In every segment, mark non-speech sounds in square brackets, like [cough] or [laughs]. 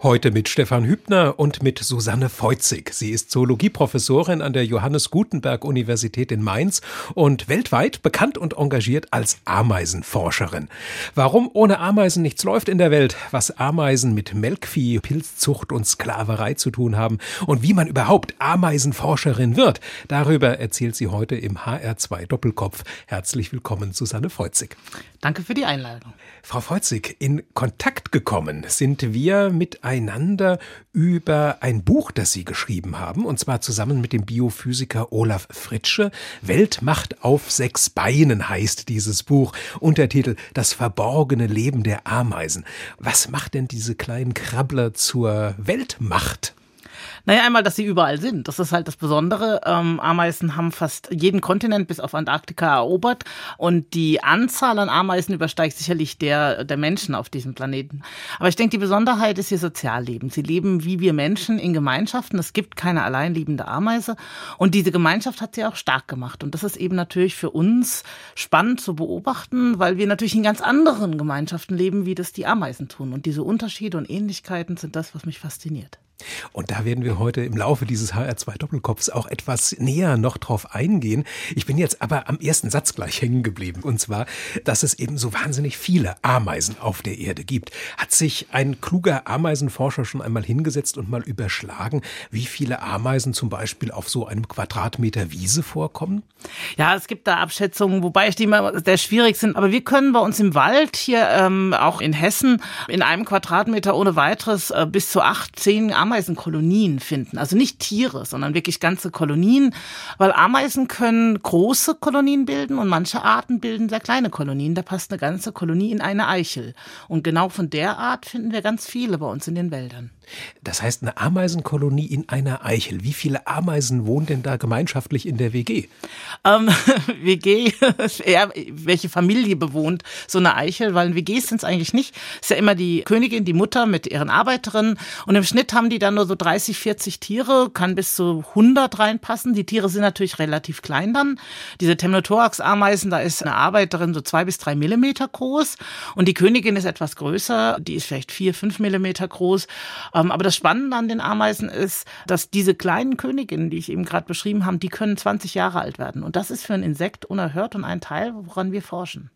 Heute mit Stefan Hübner und mit Susanne Feuzig. Sie ist Zoologieprofessorin an der Johannes Gutenberg Universität in Mainz und weltweit bekannt und engagiert als Ameisenforscherin. Warum ohne Ameisen nichts läuft in der Welt, was Ameisen mit Melkvieh, Pilzzucht und Sklaverei zu tun haben und wie man überhaupt Ameisenforscherin wird, darüber erzählt sie heute im HR2 Doppelkopf. Herzlich willkommen, Susanne Feuzig. Danke für die Einladung. Frau Feuzig, in Kontakt gekommen sind wir mit miteinander über ein Buch, das Sie geschrieben haben, und zwar zusammen mit dem Biophysiker Olaf Fritsche. Weltmacht auf sechs Beinen heißt dieses Buch. Untertitel Das verborgene Leben der Ameisen. Was macht denn diese kleinen Krabbler zur Weltmacht? Naja, einmal, dass sie überall sind. Das ist halt das Besondere. Ähm, Ameisen haben fast jeden Kontinent bis auf Antarktika erobert und die Anzahl an Ameisen übersteigt sicherlich der der Menschen auf diesem Planeten. Aber ich denke, die Besonderheit ist ihr Sozialleben. Sie leben wie wir Menschen in Gemeinschaften. Es gibt keine alleinlebende Ameise und diese Gemeinschaft hat sie auch stark gemacht. Und das ist eben natürlich für uns spannend zu beobachten, weil wir natürlich in ganz anderen Gemeinschaften leben, wie das die Ameisen tun. Und diese Unterschiede und Ähnlichkeiten sind das, was mich fasziniert. Und da werden wir heute im Laufe dieses HR2 Doppelkopfs auch etwas näher noch drauf eingehen. Ich bin jetzt aber am ersten Satz gleich hängen geblieben. Und zwar, dass es eben so wahnsinnig viele Ameisen auf der Erde gibt. Hat sich ein kluger Ameisenforscher schon einmal hingesetzt und mal überschlagen, wie viele Ameisen zum Beispiel auf so einem Quadratmeter Wiese vorkommen? Ja, es gibt da Abschätzungen, wobei ich die immer sehr schwierig sind. Aber wir können bei uns im Wald hier, ähm, auch in Hessen, in einem Quadratmeter ohne weiteres äh, bis zu acht, zehn Ameisen Ameisenkolonien finden. Also nicht Tiere, sondern wirklich ganze Kolonien, weil Ameisen können große Kolonien bilden und manche Arten bilden sehr kleine Kolonien. Da passt eine ganze Kolonie in eine Eichel. Und genau von der Art finden wir ganz viele bei uns in den Wäldern. Das heißt, eine Ameisenkolonie in einer Eichel. Wie viele Ameisen wohnen denn da gemeinschaftlich in der WG? Ähm, [laughs] WG, [laughs] ja, welche Familie bewohnt so eine Eichel? Weil WGs sind es eigentlich nicht. Es ist ja immer die Königin, die Mutter mit ihren Arbeiterinnen. Und im Schnitt haben die dann nur so 30, 40 Tiere, kann bis zu 100 reinpassen. Die Tiere sind natürlich relativ klein dann. Diese Temnothorax-Ameisen, da ist eine Arbeiterin so zwei bis drei Millimeter groß. Und die Königin ist etwas größer. Die ist vielleicht vier, fünf Millimeter groß. Ähm, aber das Spannende an den Ameisen ist, dass diese kleinen Königinnen, die ich eben gerade beschrieben habe, die können 20 Jahre alt werden. Und das ist für ein Insekt unerhört und ein Teil, woran wir forschen.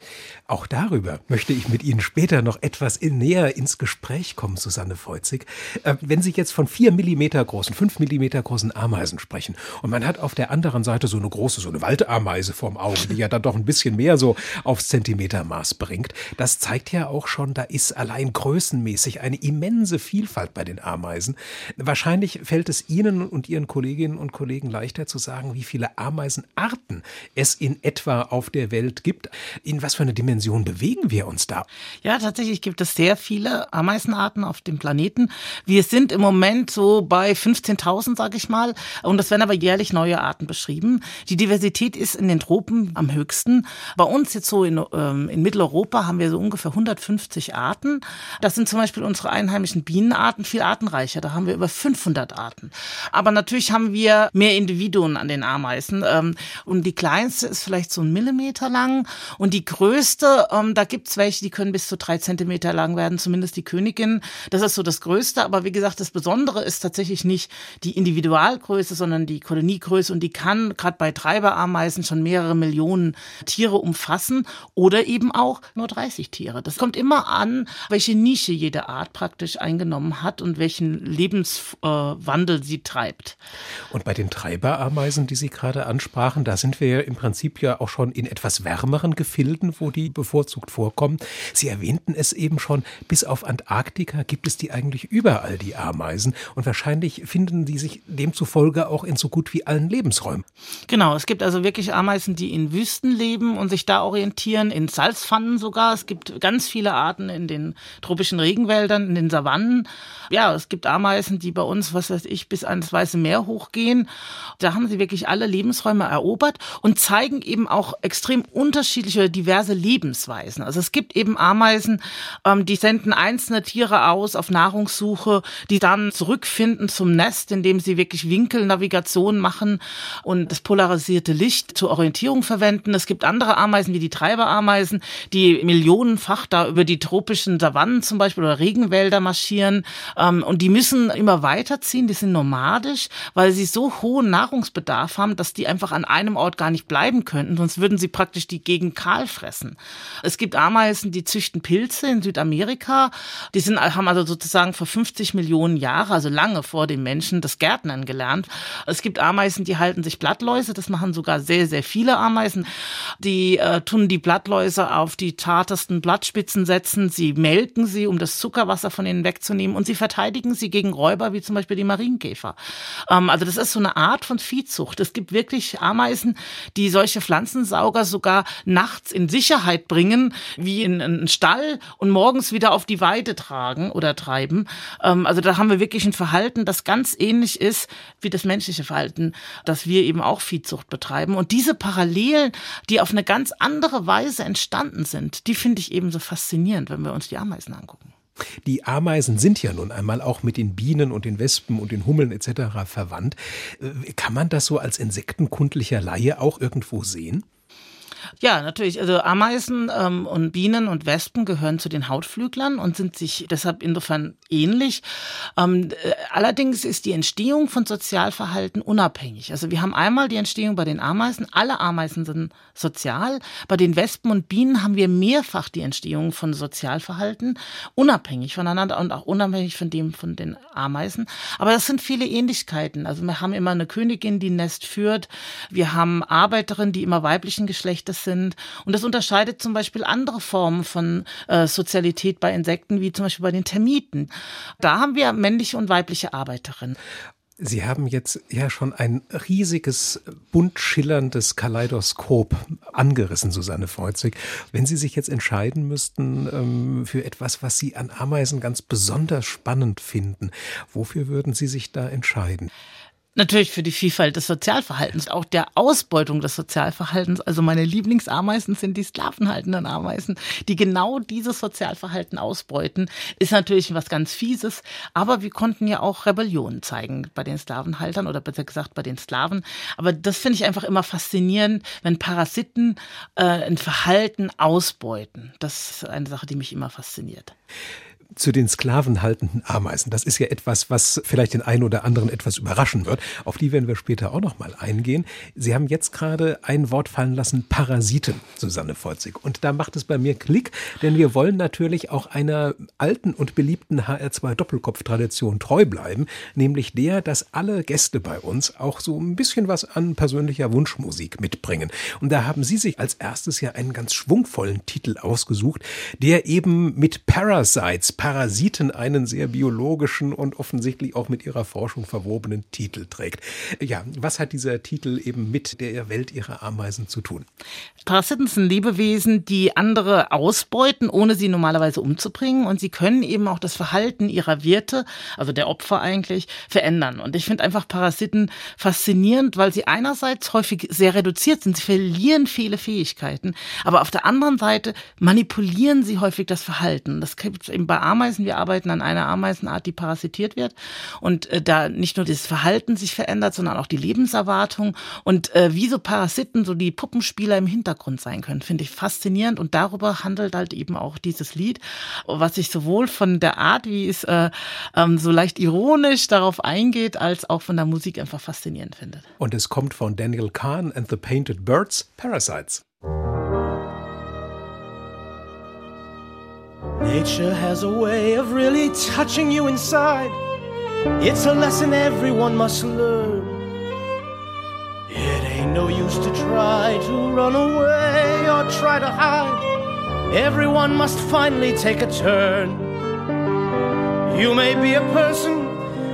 Auch darüber möchte ich mit Ihnen später noch etwas näher ins Gespräch kommen, Susanne Feuzig. Äh, wenn Sie jetzt von vier Millimeter großen, fünf Millimeter großen Ameisen sprechen und man hat auf der anderen Seite so eine große, so eine Waldameise vorm Auge, die ja dann doch ein bisschen mehr so aufs Zentimetermaß bringt, das zeigt ja auch schon, da ist allein größenmäßig eine immense Vielfalt bei den den Ameisen. Wahrscheinlich fällt es Ihnen und Ihren Kolleginnen und Kollegen leichter zu sagen, wie viele Ameisenarten es in etwa auf der Welt gibt. In was für eine Dimension bewegen wir uns da? Ja, tatsächlich gibt es sehr viele Ameisenarten auf dem Planeten. Wir sind im Moment so bei 15.000, sage ich mal. Und es werden aber jährlich neue Arten beschrieben. Die Diversität ist in den Tropen am höchsten. Bei uns jetzt so in, ähm, in Mitteleuropa haben wir so ungefähr 150 Arten. Das sind zum Beispiel unsere einheimischen Bienenarten viel artenreicher. Da haben wir über 500 Arten. Aber natürlich haben wir mehr Individuen an den Ameisen. Ähm, und die kleinste ist vielleicht so ein Millimeter lang. Und die größte, ähm, da gibt's welche, die können bis zu drei Zentimeter lang werden, zumindest die Königin. Das ist so das Größte. Aber wie gesagt, das Besondere ist tatsächlich nicht die Individualgröße, sondern die Koloniegröße. Und die kann gerade bei Treiberameisen schon mehrere Millionen Tiere umfassen oder eben auch nur 30 Tiere. Das kommt immer an, welche Nische jede Art praktisch eingenommen hat und und welchen Lebenswandel äh, sie treibt. Und bei den Treiberameisen, die Sie gerade ansprachen, da sind wir ja im Prinzip ja auch schon in etwas wärmeren Gefilden, wo die bevorzugt vorkommen. Sie erwähnten es eben schon, bis auf Antarktika gibt es die eigentlich überall, die Ameisen. Und wahrscheinlich finden die sich demzufolge auch in so gut wie allen Lebensräumen. Genau, es gibt also wirklich Ameisen, die in Wüsten leben und sich da orientieren, in Salzpfannen sogar. Es gibt ganz viele Arten in den tropischen Regenwäldern, in den Savannen Ja, es gibt Ameisen, die bei uns, was weiß ich, bis ans Weiße Meer hochgehen. Da haben sie wirklich alle Lebensräume erobert und zeigen eben auch extrem unterschiedliche, diverse Lebensweisen. Also es gibt eben Ameisen, ähm, die senden einzelne Tiere aus auf Nahrungssuche, die dann zurückfinden zum Nest, indem sie wirklich Winkelnavigation machen und das polarisierte Licht zur Orientierung verwenden. Es gibt andere Ameisen wie die Treiberameisen, die millionenfach da über die tropischen Savannen zum Beispiel oder Regenwälder marschieren. Ähm, und die müssen immer weiterziehen, die sind nomadisch, weil sie so hohen Nahrungsbedarf haben, dass die einfach an einem Ort gar nicht bleiben könnten, sonst würden sie praktisch die Gegend kahl fressen. Es gibt Ameisen, die züchten Pilze in Südamerika. Die sind, haben also sozusagen vor 50 Millionen Jahren, also lange vor dem Menschen, das Gärtnern gelernt. Es gibt Ameisen, die halten sich Blattläuse, das machen sogar sehr, sehr viele Ameisen. Die äh, tun die Blattläuse auf die zartesten Blattspitzen setzen, sie melken sie, um das Zuckerwasser von ihnen wegzunehmen und sie verteidigen sie gegen Räuber, wie zum Beispiel die Marienkäfer. Ähm, also das ist so eine Art von Viehzucht. Es gibt wirklich Ameisen, die solche Pflanzensauger sogar nachts in Sicherheit bringen, wie in einen Stall und morgens wieder auf die Weide tragen oder treiben. Ähm, also da haben wir wirklich ein Verhalten, das ganz ähnlich ist wie das menschliche Verhalten, dass wir eben auch Viehzucht betreiben. Und diese Parallelen, die auf eine ganz andere Weise entstanden sind, die finde ich eben so faszinierend, wenn wir uns die Ameisen angucken. Die Ameisen sind ja nun einmal auch mit den Bienen und den Wespen und den Hummeln etc. verwandt. Äh, kann man das so als insektenkundlicher Laie auch irgendwo sehen? Ja, natürlich. Also Ameisen ähm, und Bienen und Wespen gehören zu den Hautflüglern und sind sich deshalb insofern ähnlich. Ähm, äh, allerdings ist die Entstehung von Sozialverhalten unabhängig. Also wir haben einmal die Entstehung bei den Ameisen. Alle Ameisen sind sozial. Bei den Wespen und Bienen haben wir mehrfach die Entstehung von Sozialverhalten, unabhängig voneinander und auch unabhängig von dem von den Ameisen. Aber das sind viele Ähnlichkeiten. Also wir haben immer eine Königin, die ein Nest führt. Wir haben Arbeiterinnen, die immer weiblichen Geschlechtes sind. Und das unterscheidet zum Beispiel andere Formen von äh, Sozialität bei Insekten, wie zum Beispiel bei den Termiten. Da haben wir männliche und weibliche Arbeiterinnen. Sie haben jetzt ja schon ein riesiges, bunt schillerndes Kaleidoskop angerissen, Susanne Freuzig. Wenn Sie sich jetzt entscheiden müssten ähm, für etwas, was Sie an Ameisen ganz besonders spannend finden, wofür würden Sie sich da entscheiden? Natürlich für die Vielfalt des Sozialverhaltens, auch der Ausbeutung des Sozialverhaltens. Also meine Lieblingsameisen sind die sklavenhaltenden Ameisen, die genau dieses Sozialverhalten ausbeuten. Ist natürlich was ganz Fieses, aber wir konnten ja auch Rebellionen zeigen bei den Sklavenhaltern oder besser gesagt bei den Sklaven. Aber das finde ich einfach immer faszinierend, wenn Parasiten äh, ein Verhalten ausbeuten. Das ist eine Sache, die mich immer fasziniert zu den sklavenhaltenden Ameisen. Das ist ja etwas, was vielleicht den einen oder anderen etwas überraschen wird. Auf die werden wir später auch noch mal eingehen. Sie haben jetzt gerade ein Wort fallen lassen, Parasiten, Susanne Volzig. Und da macht es bei mir Klick, denn wir wollen natürlich auch einer alten und beliebten HR2 Doppelkopf-Tradition treu bleiben, nämlich der, dass alle Gäste bei uns auch so ein bisschen was an persönlicher Wunschmusik mitbringen. Und da haben Sie sich als erstes ja einen ganz schwungvollen Titel ausgesucht, der eben mit Parasites Parasiten einen sehr biologischen und offensichtlich auch mit ihrer Forschung verwobenen Titel trägt. Ja, was hat dieser Titel eben mit der Welt ihrer Ameisen zu tun? Parasiten sind Lebewesen, die andere ausbeuten, ohne sie normalerweise umzubringen. Und sie können eben auch das Verhalten ihrer Wirte, also der Opfer eigentlich, verändern. Und ich finde einfach Parasiten faszinierend, weil sie einerseits häufig sehr reduziert sind. Sie verlieren viele Fähigkeiten. Aber auf der anderen Seite manipulieren sie häufig das Verhalten. Das gibt es eben bei Ameisen. Wir arbeiten an einer Ameisenart, die parasitiert wird. Und äh, da nicht nur das Verhalten sich verändert, sondern auch die Lebenserwartung. Und äh, wie so Parasiten so die Puppenspieler im Hintergrund sein können, finde ich faszinierend. Und darüber handelt halt eben auch dieses Lied, was sich sowohl von der Art, wie es äh, ähm, so leicht ironisch darauf eingeht, als auch von der Musik einfach faszinierend findet. Und es kommt von Daniel Kahn and the Painted Birds, Parasites. Nature has a way of really touching you inside. It's a lesson everyone must learn. It ain't no use to try to run away or try to hide. Everyone must finally take a turn. You may be a person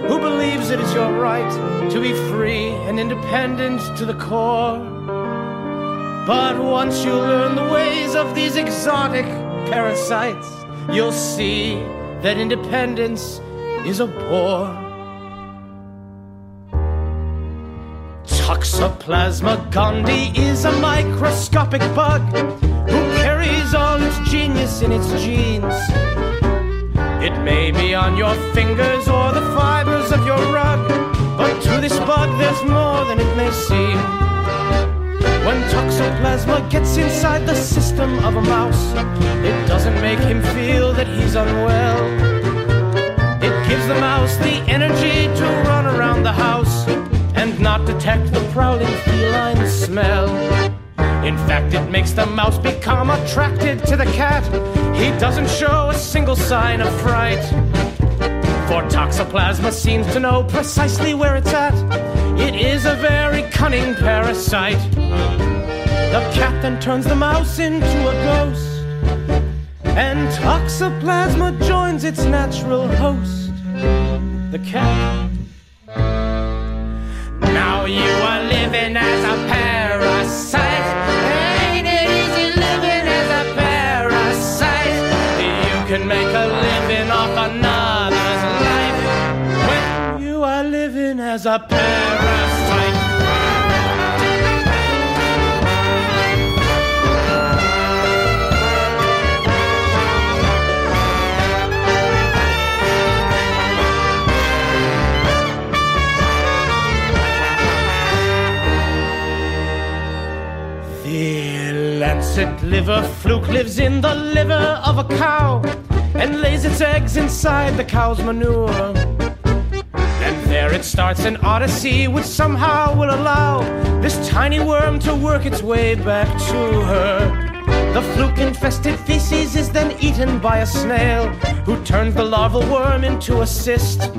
who believes it is your right to be free and independent to the core. But once you learn the ways of these exotic parasites, you'll see that independence is a bore. Toxoplasma gondii is a microscopic bug who carries all its genius in its genes. It may be on your fingers or the fibers of your rug, but to this bug there's more than it may seem. When toxoplasma gets inside the system of a mouse, it doesn't make him feel that he's unwell. It gives the mouse the energy to run around the house and not detect the prowling feline smell. In fact, it makes the mouse become attracted to the cat. He doesn't show a single sign of fright. For Toxoplasma seems to know precisely where it's at. It is a very cunning parasite. The cat then turns the mouse into a ghost. And Toxoplasma joins its natural host, the cat. Now you are living as a parasite. Ain't it easy living as a parasite? You can make a living off another's as a parasite. The lancet liver fluke lives in the liver of a cow and lays its eggs inside the cow's manure. And there it starts an odyssey which somehow will allow this tiny worm to work its way back to her. The fluke infested feces is then eaten by a snail who turns the larval worm into a cyst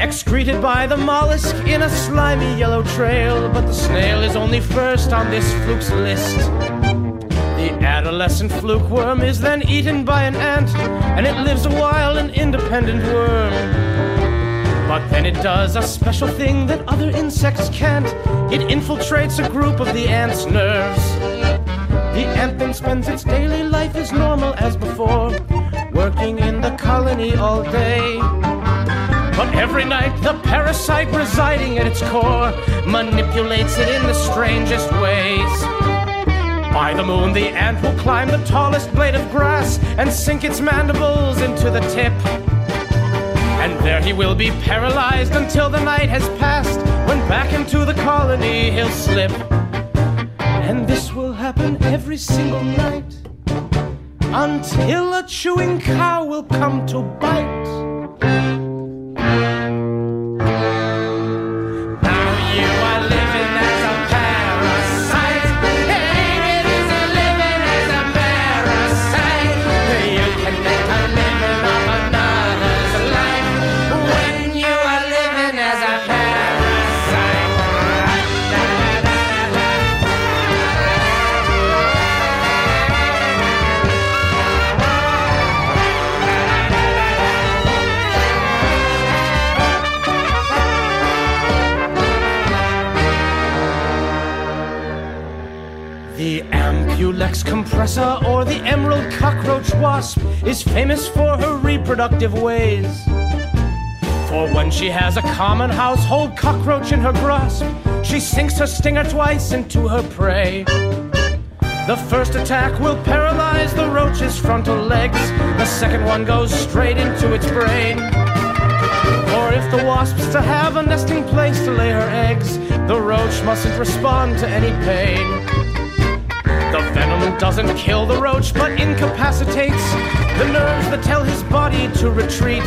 excreted by the mollusk in a slimy yellow trail. But the snail is only first on this fluke's list. The adolescent fluke worm is then eaten by an ant, and it lives a while an independent worm. But then it does a special thing that other insects can't. It infiltrates a group of the ant's nerves. The ant then spends its daily life as normal as before, working in the colony all day. But every night, the parasite residing at its core manipulates it in the strangest ways. By the moon, the ant will climb the tallest blade of grass and sink its mandibles into the tip. There he will be paralyzed until the night has passed, when back into the colony he'll slip. And this will happen every single night until a chewing cow will come to bite. Ampulex compressor or the emerald cockroach wasp is famous for her reproductive ways. For when she has a common household cockroach in her grasp, she sinks her stinger twice into her prey. The first attack will paralyze the roach's frontal legs, the second one goes straight into its brain. Or if the wasp's to have a nesting place to lay her eggs, the roach mustn't respond to any pain. The venom doesn't kill the roach, but incapacitates the nerves that tell his body to retreat.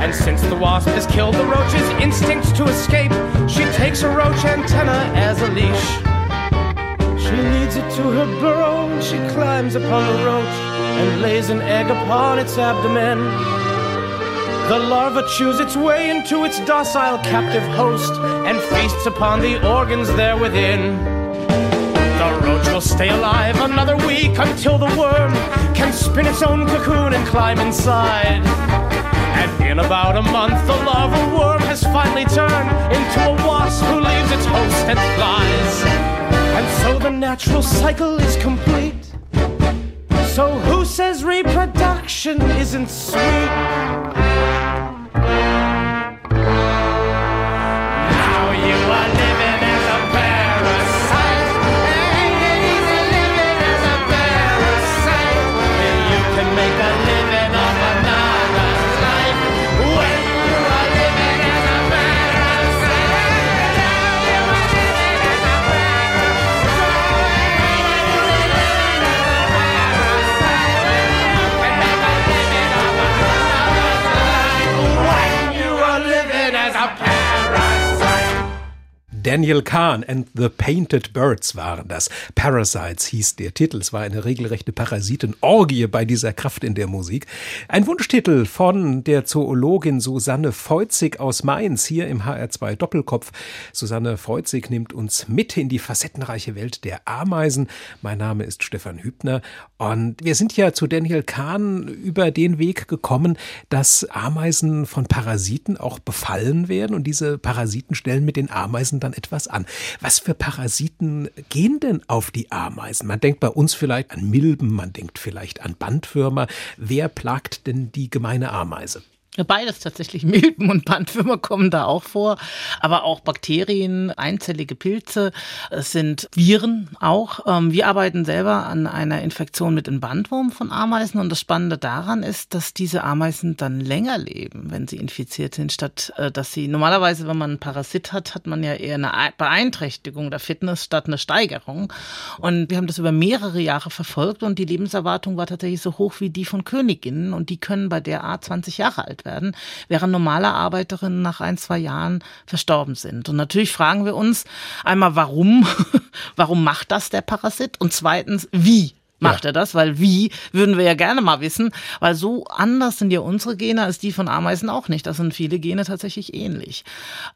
And since the wasp has killed the roach's instinct to escape, she takes a roach antenna as a leash. She leads it to her burrow she climbs upon the roach and lays an egg upon its abdomen. The larva chews its way into its docile captive host and feasts upon the organs there within. The roach will stay alive another week until the worm can spin its own cocoon and climb inside. And in about a month, the larval worm has finally turned into a wasp who leaves its host and flies. And so the natural cycle is complete. So who says reproduction isn't sweet? Daniel Kahn and the Painted Birds waren das. Parasites hieß der Titel. Es war eine regelrechte Parasitenorgie bei dieser Kraft in der Musik. Ein Wunschtitel von der Zoologin Susanne Feuzig aus Mainz hier im HR2 Doppelkopf. Susanne Feuzig nimmt uns mit in die facettenreiche Welt der Ameisen. Mein Name ist Stefan Hübner und wir sind ja zu Daniel Kahn über den Weg gekommen, dass Ameisen von Parasiten auch befallen werden und diese Parasiten stellen mit den Ameisen dann dann etwas an. Was für Parasiten gehen denn auf die Ameisen? Man denkt bei uns vielleicht an Milben, man denkt vielleicht an Bandwürmer. Wer plagt denn die gemeine Ameise? Beides tatsächlich. [laughs] Milben und Bandwürmer kommen da auch vor, aber auch Bakterien, einzellige Pilze, es sind Viren auch. Ähm, wir arbeiten selber an einer Infektion mit einem Bandwurm von Ameisen und das Spannende daran ist, dass diese Ameisen dann länger leben, wenn sie infiziert sind, statt äh, dass sie normalerweise, wenn man einen Parasit hat, hat man ja eher eine Beeinträchtigung der Fitness statt eine Steigerung. Und wir haben das über mehrere Jahre verfolgt und die Lebenserwartung war tatsächlich so hoch wie die von Königinnen und die können bei der Art 20 Jahre alt werden werden, während normale Arbeiterinnen nach ein, zwei Jahren verstorben sind. Und natürlich fragen wir uns einmal, warum, [laughs] warum macht das der Parasit? Und zweitens, wie macht ja. er das, weil wie würden wir ja gerne mal wissen, weil so anders sind ja unsere Gene als die von Ameisen auch nicht. Das sind viele Gene tatsächlich ähnlich.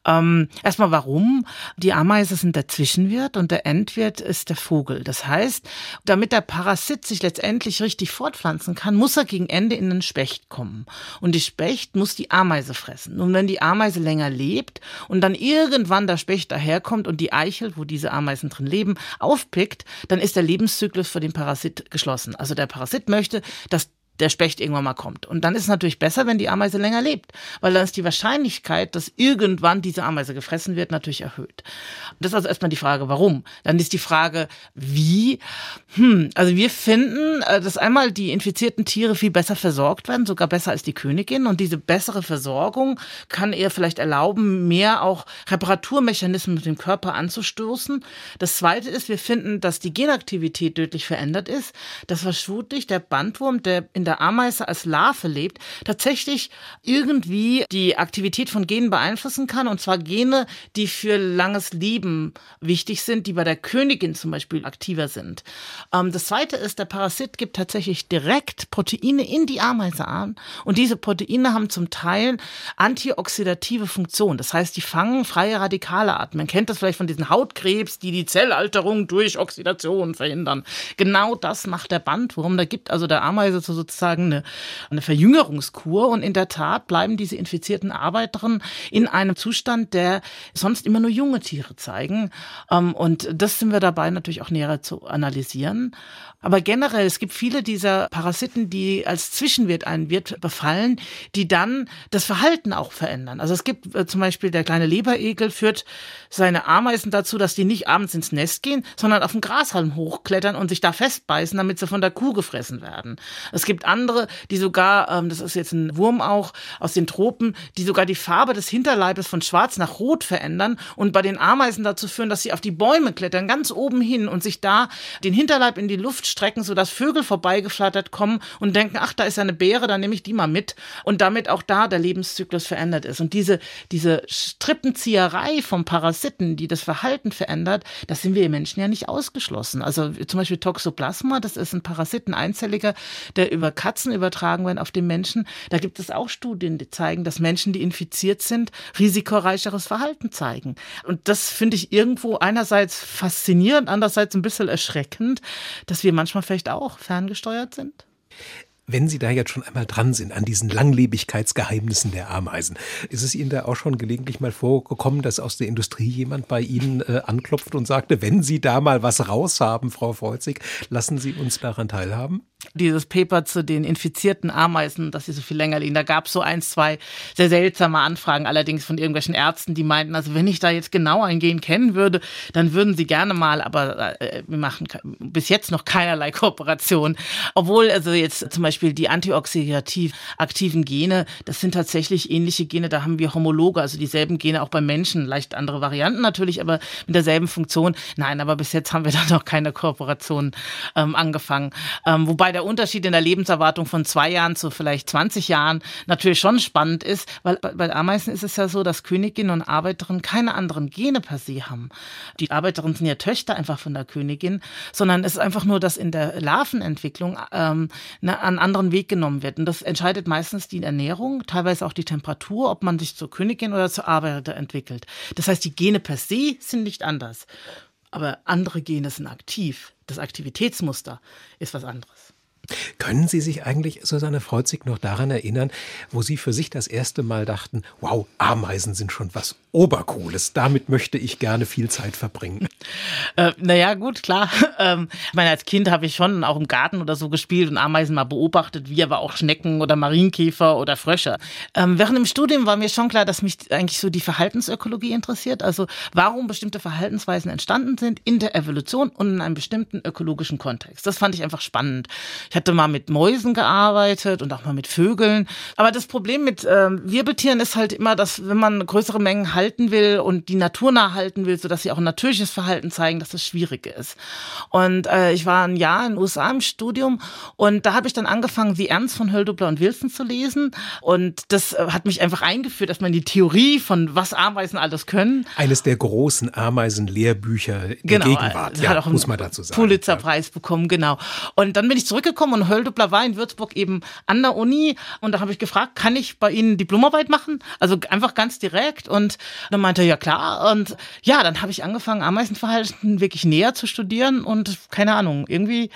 Ähm, erstmal warum? Die Ameise sind der Zwischenwirt und der Endwirt ist der Vogel. Das heißt, damit der Parasit sich letztendlich richtig fortpflanzen kann, muss er gegen Ende in den Specht kommen. Und die Specht muss die Ameise fressen. Und wenn die Ameise länger lebt und dann irgendwann der Specht daherkommt und die Eichel, wo diese Ameisen drin leben, aufpickt, dann ist der Lebenszyklus für den Parasit Parasit geschlossen. Also der Parasit möchte, dass der Specht irgendwann mal kommt. Und dann ist es natürlich besser, wenn die Ameise länger lebt, weil dann ist die Wahrscheinlichkeit, dass irgendwann diese Ameise gefressen wird, natürlich erhöht. Das ist also erstmal die Frage, warum. Dann ist die Frage, wie. Hm, also wir finden, äh, dass einmal die infizierten Tiere viel besser versorgt werden, sogar besser als die Königin. Und diese bessere Versorgung kann ihr vielleicht erlauben, mehr auch Reparaturmechanismen mit dem Körper anzustoßen. Das zweite ist, wir finden, dass die Genaktivität deutlich verändert ist. Das vermutlich der Bandwurm, der in in der Ameise als Larve lebt, tatsächlich irgendwie die Aktivität von Genen beeinflussen kann. Und zwar Gene, die für langes Leben wichtig sind, die bei der Königin zum Beispiel aktiver sind. Ähm, das zweite ist, der Parasit gibt tatsächlich direkt Proteine in die Ameise an. Und diese Proteine haben zum Teil antioxidative Funktion. Das heißt, die fangen freie Radikale ab. Man kennt das vielleicht von diesen Hautkrebs, die die Zellalterung durch Oxidation verhindern. Genau das macht der Bandwurm. Da gibt also der Ameise so sozusagen eine, eine Verjüngerungskur. Und in der Tat bleiben diese infizierten Arbeiterinnen in einem Zustand, der sonst immer nur junge Tiere zeigen. Ähm, und das sind wir dabei natürlich auch näher zu analysieren. Aber generell, es gibt viele dieser Parasiten, die als Zwischenwirt einen Wirt befallen, die dann das Verhalten auch verändern. Also es gibt äh, zum Beispiel der kleine Leberegel führt seine Ameisen dazu, dass die nicht abends ins Nest gehen, sondern auf den Grashalm hochklettern und sich da festbeißen, damit sie von der Kuh gefressen werden. Es gibt andere, die sogar, ähm, das ist jetzt ein Wurm auch aus den Tropen, die sogar die Farbe des Hinterleibes von schwarz nach rot verändern und bei den Ameisen dazu führen, dass sie auf die Bäume klettern, ganz oben hin und sich da den Hinterleib in die Luft Strecken, sodass Vögel vorbeigeflattert kommen und denken, ach, da ist eine Beere, dann nehme ich die mal mit. Und damit auch da der Lebenszyklus verändert ist. Und diese, diese Strippenzieherei vom Parasiten, die das Verhalten verändert, das sind wir Menschen ja nicht ausgeschlossen. Also zum Beispiel Toxoplasma, das ist ein Parasiten einzelliger, der über Katzen übertragen wird auf den Menschen. Da gibt es auch Studien, die zeigen, dass Menschen, die infiziert sind, risikoreicheres Verhalten zeigen. Und das finde ich irgendwo einerseits faszinierend, andererseits ein bisschen erschreckend, dass wir manchmal vielleicht auch ferngesteuert sind? Wenn Sie da jetzt schon einmal dran sind an diesen Langlebigkeitsgeheimnissen der Ameisen, ist es Ihnen da auch schon gelegentlich mal vorgekommen, dass aus der Industrie jemand bei Ihnen äh, anklopft und sagte, wenn Sie da mal was raushaben, Frau Freuzig, lassen Sie uns daran teilhaben? Dieses Paper zu den infizierten Ameisen, dass sie so viel länger liegen. Da gab es so ein, zwei sehr seltsame Anfragen, allerdings von irgendwelchen Ärzten, die meinten, also wenn ich da jetzt genau ein Gen kennen würde, dann würden sie gerne mal, aber äh, wir machen bis jetzt noch keinerlei Kooperation. Obwohl also jetzt zum Beispiel die antioxidativ aktiven Gene, das sind tatsächlich ähnliche Gene, da haben wir Homologe, also dieselben Gene auch beim Menschen, leicht andere Varianten natürlich, aber mit derselben Funktion. Nein, aber bis jetzt haben wir [laughs] da noch keine Kooperation ähm, angefangen. Ähm, wobei der Unterschied in der Lebenserwartung von zwei Jahren zu vielleicht 20 Jahren natürlich schon spannend ist, weil bei Ameisen ist es ja so, dass Königinnen und Arbeiterinnen keine anderen Gene per se haben. Die Arbeiterinnen sind ja Töchter einfach von der Königin, sondern es ist einfach nur, dass in der Larvenentwicklung ähm, einen anderen Weg genommen wird. Und das entscheidet meistens die Ernährung, teilweise auch die Temperatur, ob man sich zur Königin oder zur Arbeiter entwickelt. Das heißt, die Gene per se sind nicht anders. Aber andere Gene sind aktiv. Das Aktivitätsmuster ist was anderes. Können Sie sich eigentlich, Susanne Freuzig, noch daran erinnern, wo Sie für sich das erste Mal dachten, wow, Ameisen sind schon was Obercooles, damit möchte ich gerne viel Zeit verbringen? [laughs] Äh, naja, gut, klar. [laughs] Ähm, ich meine, als Kind habe ich schon auch im Garten oder so gespielt und Ameisen mal beobachtet, wie aber auch Schnecken oder Marienkäfer oder Frösche. Ähm, während im Studium war mir schon klar, dass mich eigentlich so die Verhaltensökologie interessiert, also warum bestimmte Verhaltensweisen entstanden sind in der Evolution und in einem bestimmten ökologischen Kontext. Das fand ich einfach spannend. Ich hatte mal mit Mäusen gearbeitet und auch mal mit Vögeln. Aber das Problem mit ähm, Wirbeltieren ist halt immer, dass wenn man größere Mengen halten will und die Natur nah halten will, sodass sie auch ein natürliches Verhalten zeigen, dass das schwierig ist. Und äh, ich war ein Jahr in den USA im Studium und da habe ich dann angefangen, wie Ernst von Höldubler und Wilson zu lesen. Und das äh, hat mich einfach eingeführt, dass man die Theorie von was Ameisen alles können. Eines der großen Ameisen-Lehrbücher der genau, Gegenwart, ja, hat auch muss man dazu sagen. Pulitzerpreis bekommen, genau. Und dann bin ich zurückgekommen gekommen und Höldubler war in Würzburg eben an der Uni. Und da habe ich gefragt, kann ich bei Ihnen Diplomarbeit machen? Also einfach ganz direkt. Und dann meinte er, ja klar. Und ja, dann habe ich angefangen, Ameisenverhalten wirklich näher zu studieren. Und keine Ahnung, irgendwie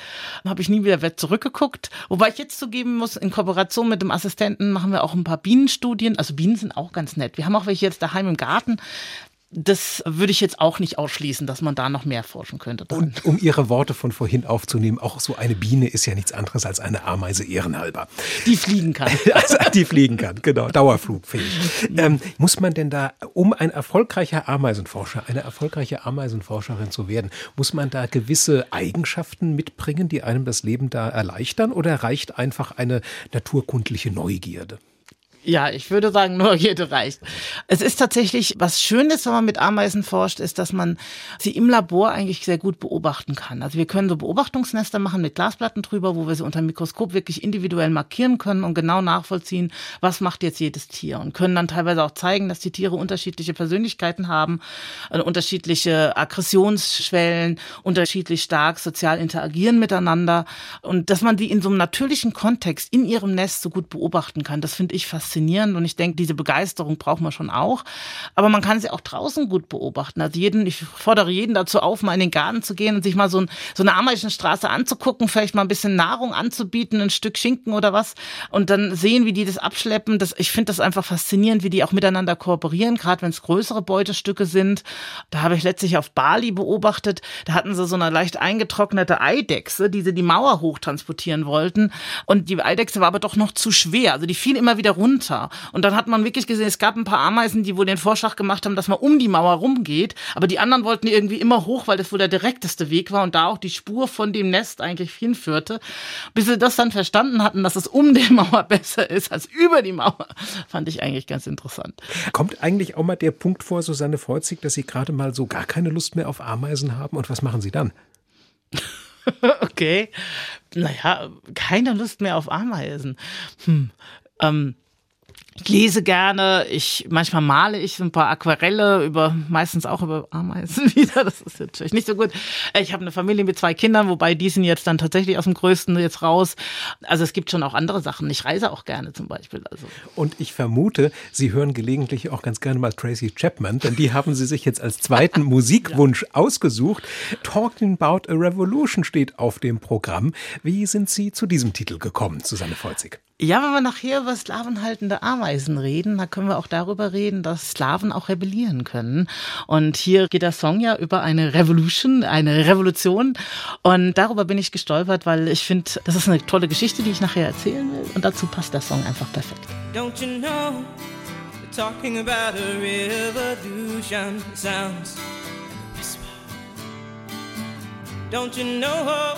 habe ich nie wieder zurückgeguckt, wobei ich jetzt zugeben muss, in Kooperation mit dem Assistenten machen wir auch ein paar Bienenstudien, also Bienen sind auch ganz nett. Wir haben auch welche jetzt daheim im Garten, das würde ich jetzt auch nicht ausschließen, dass man da noch mehr forschen könnte. Dann. Und um Ihre Worte von vorhin aufzunehmen, auch so eine Biene ist ja nichts anderes als eine Ameise ehrenhalber. Die fliegen kann. [laughs] also, die fliegen kann, genau, dauerflugfähig. Ähm, muss man denn da, um ein erfolgreicher Ameisenforscher, eine erfolgreiche Ameisenforscherin zu werden, muss man da gewisse Eigenschaften mitbringen, die einem das Leben da erleichtern oder reicht einfach eine naturkundliche Neugierde? Ja, ich würde sagen, Neugierde [laughs] reicht. Es ist tatsächlich, was Schönes, wenn man mit Ameisen forscht, ist, dass man sie im Labor eigentlich sehr gut beobachten kann. Also wir können so Beobachtungsnester machen mit Glasplatten drüber, wo wir sie unter dem Mikroskop wirklich individuell markieren können und genau nachvollziehen, was macht jetzt jedes Tier und können dann teilweise auch zeigen, dass die Tiere unterschiedliche Persönlichkeiten haben, also unterschiedliche Aggressionsschwellen, unterschiedlich stark sozial interagieren miteinander und dass man die in so einem natürlichen Kontext in ihrem Nest so gut beobachten kann. Das finde ich faszinierend faszinierend und ich denke, diese Begeisterung braucht man schon auch. Aber man kann sie auch draußen gut beobachten. Also jeden, ich fordere jeden dazu auf, mal in den Garten zu gehen und sich mal so, ein, so eine Ameisenstraße anzugucken, vielleicht mal ein bisschen Nahrung anzubieten, ein Stück Schinken oder was und dann sehen, wie die das abschleppen. Das, ich finde das einfach faszinierend, wie die auch miteinander kooperieren, gerade wenn es größere Beutestücke sind. Da habe ich letztlich auf Bali beobachtet, da hatten sie so eine leicht eingetrocknete Eidechse, die sie die Mauer hochtransportieren wollten und die Eidechse war aber doch noch zu schwer. Also die fiel immer wieder runter runter. Und dann hat man wirklich gesehen, es gab ein paar Ameisen, die wohl den Vorschlag gemacht haben, dass man um die Mauer rumgeht. Aber die anderen wollten irgendwie immer hoch, weil das wohl der direkteste Weg war und da auch die Spur von dem Nest eigentlich hinführte. Bis sie das dann verstanden hatten, dass es um die [laughs] Mauer besser ist als über die Mauer, fand ich eigentlich ganz interessant. Kommt eigentlich auch mal der Punkt vor, Susanne Freuzig, dass Sie gerade mal so gar keine Lust mehr auf Ameisen haben? Und was machen Sie dann? [laughs] okay. Naja, keine Lust mehr auf Ameisen. Hm. Ähm, ich lese gerne, ich manchmal male ich so ein paar Aquarelle über meistens auch über Ameisen [laughs] wieder. Das ist natürlich nicht so gut. Ich habe eine Familie mit zwei Kindern, wobei die sind jetzt dann tatsächlich aus dem Größten jetzt raus. Also es gibt schon auch andere Sachen. Ich reise auch gerne zum Beispiel. Also. Und ich vermute, Sie hören gelegentlich auch ganz gerne mal Tracy Chapman, denn die haben Sie sich jetzt als zweiten [laughs] Musikwunsch ja. ausgesucht. Talking About a Revolution steht auf dem Programm. Wie sind Sie zu diesem Titel gekommen, Susanne Volzig? Ja, wenn wir nachher über sklavenhaltende Ameisen reden, da können wir auch darüber reden, dass Sklaven auch rebellieren können. Und hier geht der Song ja über eine Revolution, eine Revolution. Und darüber bin ich gestolpert, weil ich finde, das ist eine tolle Geschichte, die ich nachher erzählen will. Und dazu passt der Song einfach perfekt. Don't you know, talking about a revolution sounds like a whisper. Don't you know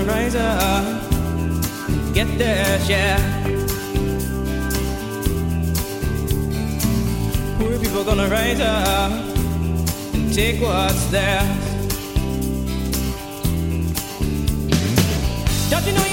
gonna rise up, get their yeah. Poor people gonna rise up and take what's theirs. Don't you know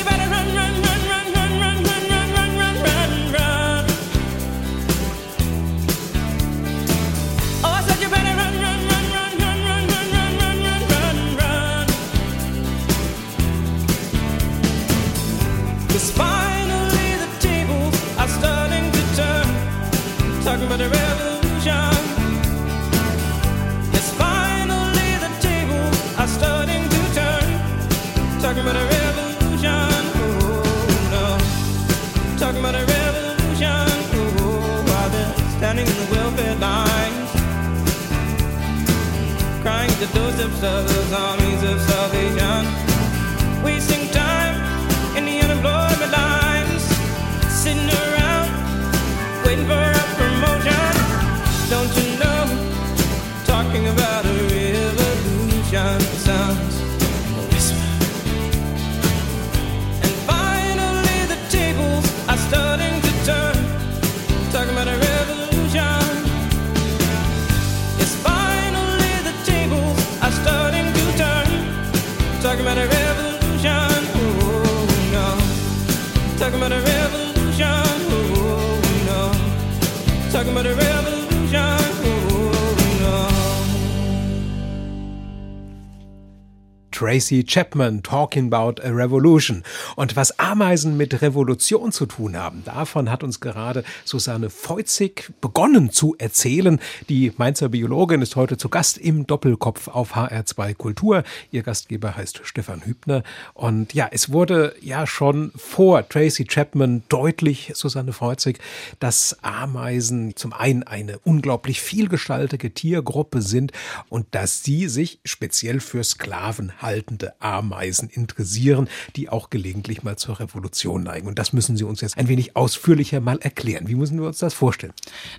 the doorsteps of those armies of salvation. Wasting time Tracy Chapman Talking About a Revolution. Und was Ameisen mit Revolution zu tun haben, davon hat uns gerade Susanne Feuzig begonnen zu erzählen. Die Mainzer Biologin ist heute zu Gast im Doppelkopf auf HR2 Kultur. Ihr Gastgeber heißt Stefan Hübner. Und ja, es wurde ja schon vor Tracy Chapman deutlich, Susanne Feuzig, dass Ameisen zum einen eine unglaublich vielgestaltige Tiergruppe sind und dass sie sich speziell für Sklaven haltende Ameisen interessieren, die auch gelegentlich mal zur Revolution neigen. Und das müssen Sie uns jetzt ein wenig ausführlicher mal erklären. Wie müssen wir uns das vorstellen?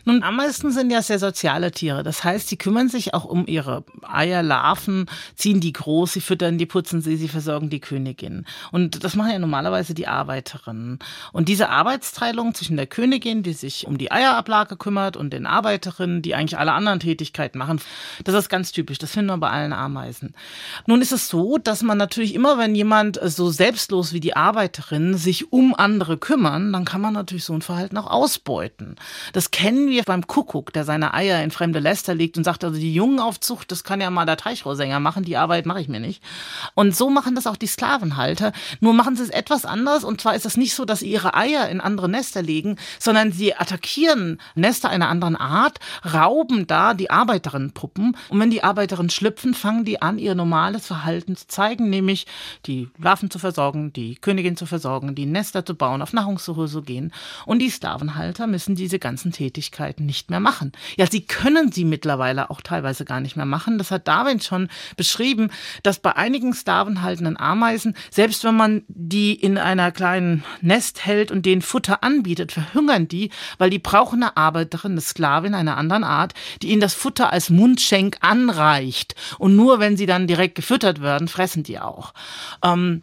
Nun, Ameisen sind ja sehr soziale Tiere. Das heißt, sie kümmern sich auch um ihre Eierlarven, ziehen die groß, sie füttern die, putzen sie, sie versorgen die Königin. Und das machen ja normalerweise die Arbeiterinnen. Und diese Arbeitsteilung zwischen der Königin, die sich um die Eierablage kümmert, und den Arbeiterinnen, die eigentlich alle anderen Tätigkeiten machen, das ist ganz typisch. Das finden wir bei allen Ameisen. Nun ist es so, dass man natürlich immer, wenn jemand so selbstlos wie die Arbeiterinnen sich um andere kümmern, dann kann man natürlich so ein Verhalten auch ausbeuten. Das kennen wir beim Kuckuck, der seine Eier in fremde Läster legt und sagt, also die Jungenaufzucht, das kann ja mal der Teichrohrsänger machen, die Arbeit mache ich mir nicht. Und so machen das auch die Sklavenhalter. Nur machen sie es etwas anders und zwar ist es nicht so, dass sie ihre Eier in andere Nester legen, sondern sie attackieren Nester einer anderen Art, rauben da die Arbeiterinnenpuppen und wenn die Arbeiterinnen schlüpfen, fangen die an, ihr normales Verhalten zu zeigen, nämlich die Larven zu versorgen, die Königin zu versorgen, die Nester zu bauen, auf Nahrungssuche zu gehen. Und die Sklavenhalter müssen diese ganzen Tätigkeiten nicht mehr machen. Ja, sie können sie mittlerweile auch teilweise gar nicht mehr machen. Das hat Darwin schon beschrieben, dass bei einigen sklavenhaltenden Ameisen, selbst wenn man die in einer kleinen Nest hält und denen Futter anbietet, verhungern die, weil die brauchen eine Arbeiterin, eine Sklavin einer anderen Art, die ihnen das Futter als Mundschenk anreicht. Und nur wenn sie dann direkt gefüttert werden, fressen die auch. Ähm,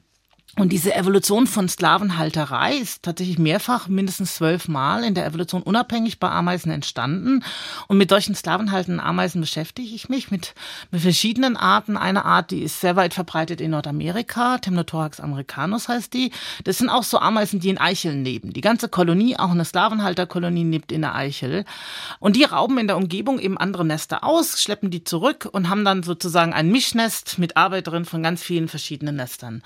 und diese Evolution von Sklavenhalterei ist tatsächlich mehrfach, mindestens zwölfmal in der Evolution unabhängig bei Ameisen entstanden. Und mit solchen sklavenhaltenden Ameisen beschäftige ich mich mit, mit verschiedenen Arten. Eine Art, die ist sehr weit verbreitet in Nordamerika, Temnothorax americanus heißt die. Das sind auch so Ameisen, die in Eicheln leben. Die ganze Kolonie, auch eine Sklavenhalterkolonie, lebt in der Eichel. Und die rauben in der Umgebung eben andere Nester aus, schleppen die zurück und haben dann sozusagen ein Mischnest mit Arbeiterinnen von ganz vielen verschiedenen Nestern.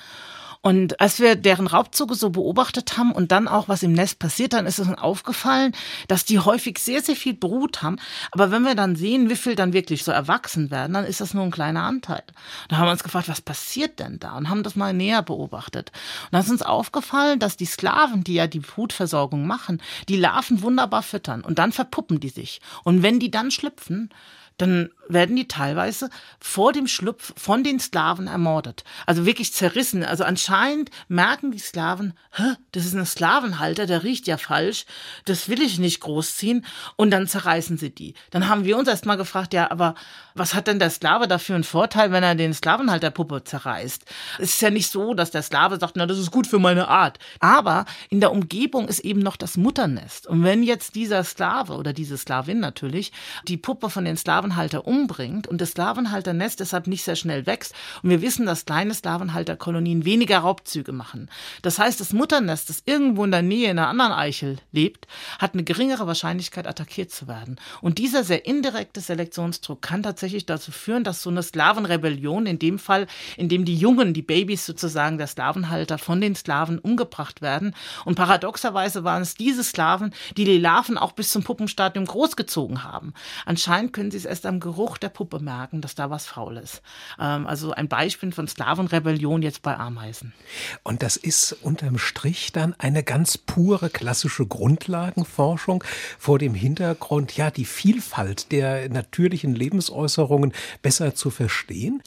Und als wir deren Raubzüge so beobachtet haben und dann auch, was im Nest passiert, dann ist es uns aufgefallen, dass die häufig sehr, sehr viel Brut haben. Aber wenn wir dann sehen, wie viel dann wirklich so erwachsen werden, dann ist das nur ein kleiner Anteil. Da haben wir uns gefragt, was passiert denn da? Und haben das mal näher beobachtet. Und dann ist uns aufgefallen, dass die Sklaven, die ja die Brutversorgung machen, die Larven wunderbar füttern und dann verpuppen die sich. Und wenn die dann schlüpfen, dann werden die teilweise vor dem Schlupf von den Sklaven ermordet. Also wirklich zerrissen. Also anscheinend merken die Sklaven, Hä, das ist ein Sklavenhalter, der riecht ja falsch, das will ich nicht großziehen. Und dann zerreißen sie die. Dann haben wir uns erstmal gefragt, ja, aber was hat denn der Sklave dafür einen Vorteil, wenn er den Sklavenhalterpuppe zerreißt? Es ist ja nicht so, dass der Sklave sagt, na, das ist gut für meine Art. Aber in der Umgebung ist eben noch das Mutternest. Und wenn jetzt dieser Sklave oder diese Sklavin natürlich die Puppe von den Sklavenhalter um umbringt und das Sklavenhalternest deshalb nicht sehr schnell wächst. Und wir wissen, dass kleine Sklavenhalterkolonien weniger Raubzüge machen. Das heißt, das Mutternest, das irgendwo in der Nähe in einer anderen Eichel lebt, hat eine geringere Wahrscheinlichkeit, attackiert zu werden. Und dieser sehr indirekte Selektionsdruck kann tatsächlich dazu führen, dass so eine Sklavenrebellion, in dem Fall, in dem die Jungen, die Babys sozusagen der Sklavenhalter von den Sklaven umgebracht werden. Und paradoxerweise waren es diese Sklaven, die die Larven auch bis zum Puppenstadium großgezogen haben. Anscheinend können sie es erst am Geruch Geruch der Puppe merken, dass da was faul ist. Ähm, also ein Beispiel von Sklavenrebellion jetzt bei Ameisen. Und das ist unterm Strich dann eine ganz pure klassische Grundlagenforschung vor dem Hintergrund, ja, die Vielfalt der natürlichen Lebensäußerungen besser zu verstehen?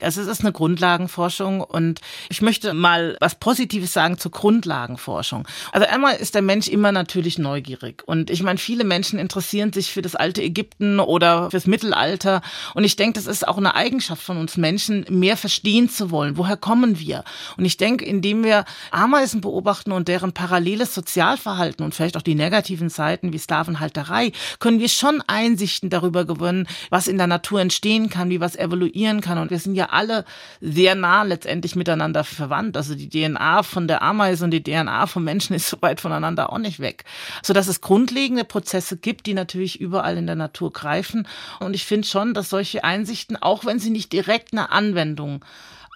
Also es ist eine Grundlagenforschung und ich möchte mal was Positives sagen zur Grundlagenforschung. Also einmal ist der Mensch immer natürlich neugierig und ich meine, viele Menschen interessieren sich für das alte Ägypten oder fürs Mittelalter weiter. Und ich denke, das ist auch eine Eigenschaft von uns Menschen, mehr verstehen zu wollen. Woher kommen wir? Und ich denke, indem wir Ameisen beobachten und deren paralleles Sozialverhalten und vielleicht auch die negativen Seiten wie Sklavenhalterei, können wir schon Einsichten darüber gewinnen, was in der Natur entstehen kann, wie was evoluieren kann. Und wir sind ja alle sehr nah letztendlich miteinander verwandt. Also die DNA von der Ameise und die DNA vom Menschen ist so weit voneinander auch nicht weg. Sodass es grundlegende Prozesse gibt, die natürlich überall in der Natur greifen. Und ich finde schon, dass solche Einsichten, auch wenn sie nicht direkt eine Anwendung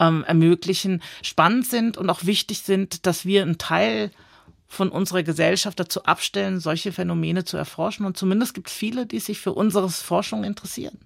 ähm, ermöglichen, spannend sind und auch wichtig sind, dass wir einen Teil von unserer Gesellschaft dazu abstellen, solche Phänomene zu erforschen. Und zumindest gibt es viele, die sich für unsere Forschung interessieren.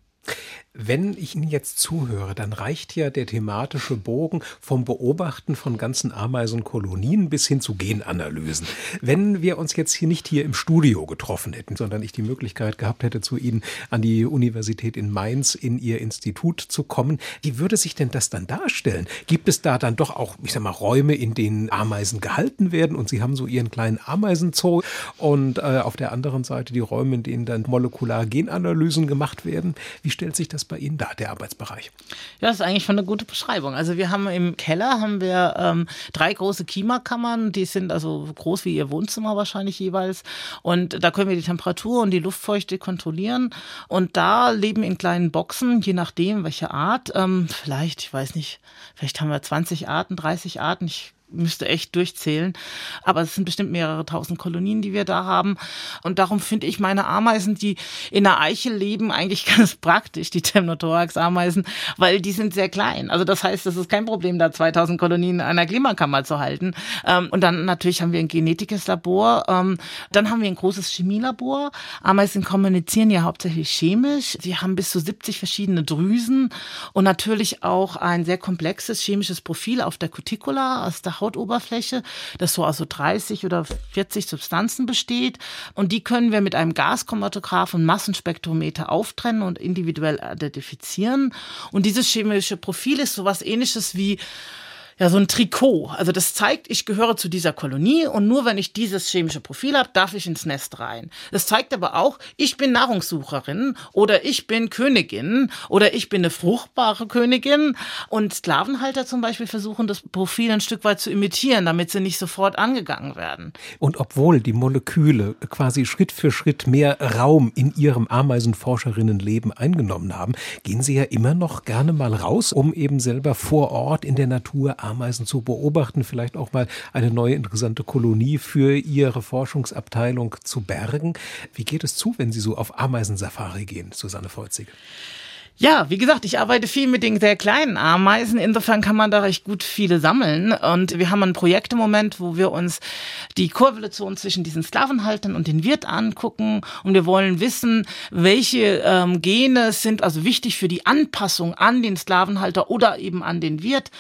Wenn ich Ihnen jetzt zuhöre, dann reicht ja der thematische Bogen vom Beobachten von ganzen Ameisenkolonien bis hin zu Genanalysen. Wenn wir uns jetzt hier nicht hier im Studio getroffen hätten, sondern ich die Möglichkeit gehabt hätte, zu Ihnen an die Universität in Mainz in Ihr Institut zu kommen, wie würde sich denn das dann darstellen? Gibt es da dann doch auch, ich sag mal, Räume, in denen Ameisen gehalten werden und Sie haben so Ihren kleinen Ameisenzoo und äh, auf der anderen Seite die Räume, in denen dann molekular Genanalysen gemacht werden? Wie stellt sich das bei Ihnen dar, der Arbeitsbereich? Ja, das ist eigentlich schon eine gute Beschreibung. Also wir haben im Keller haben wir ähm, drei große Klimakammern, die sind also groß wie Ihr Wohnzimmer wahrscheinlich jeweils. Und da können wir die Temperatur und die Luftfeuchte kontrollieren. Und da leben in kleinen Boxen, je nachdem welche Art, ähm, vielleicht, ich weiß nicht, vielleicht haben wir 20 Arten, 30 Arten, ich müsste echt durchzählen. Aber es sind bestimmt mehrere tausend Kolonien, die wir da haben. Und darum finde ich meine Ameisen, die in der Eiche leben, eigentlich [laughs] ganz praktisch, die Temnothorax-Ameisen, weil die sind sehr klein. Also das heißt, es ist kein Problem, da 2000 Kolonien in einer Klimakammer zu halten. Ähm, und dann natürlich haben wir ein genetisches Labor. Ähm, dann haben wir ein großes Chemielabor. Ameisen kommunizieren ja hauptsächlich chemisch. Sie haben bis zu 70 verschiedene Drüsen und natürlich auch ein sehr komplexes chemisches Profil auf der Cuticula, aus der Hautoberfläche, das so aus so 30 oder 40 Substanzen besteht. Und die können wir mit einem Gaschromatograph und Massenspektrometer auftrennen und individuell identifizieren. Und dieses chemische Profil ist sowas ähnliches wie ja so ein Trikot. Also das zeigt, ich gehöre zu dieser Kolonie und nur wenn ich dieses chemische Profil habe, darf ich ins Nest rein. Das zeigt aber auch, ich bin Nahrungssucherin oder ich bin Königin oder ich bin eine fruchtbare Königin. Und Sklavenhalter zum Beispiel versuchen das Profil ein Stück weit zu imitieren, damit sie nicht sofort angegangen werden. Und obwohl die Moleküle quasi Schritt für Schritt mehr Raum in ihrem Ameisenforscherinnenleben eingenommen haben, gehen sie ja immer noch gerne mal raus, um eben selber vor Ort in der Natur Ameisen zu beobachten, vielleicht auch mal eine neue interessante Kolonie für Ihre Forschungsabteilung zu bergen. Wie geht es zu, wenn Sie so auf Ameisensafari gehen, Susanne Volzig? Ja, wie gesagt, ich arbeite viel mit den sehr kleinen Ameisen. Insofern kann man da recht gut viele sammeln. Und wir haben ein Projekt im Moment, wo wir uns die Korrelation zwischen diesen Sklavenhaltern und den Wirt angucken. Und wir wollen wissen, welche ähm, Gene sind also wichtig für die Anpassung an den Sklavenhalter oder eben an den Wirt.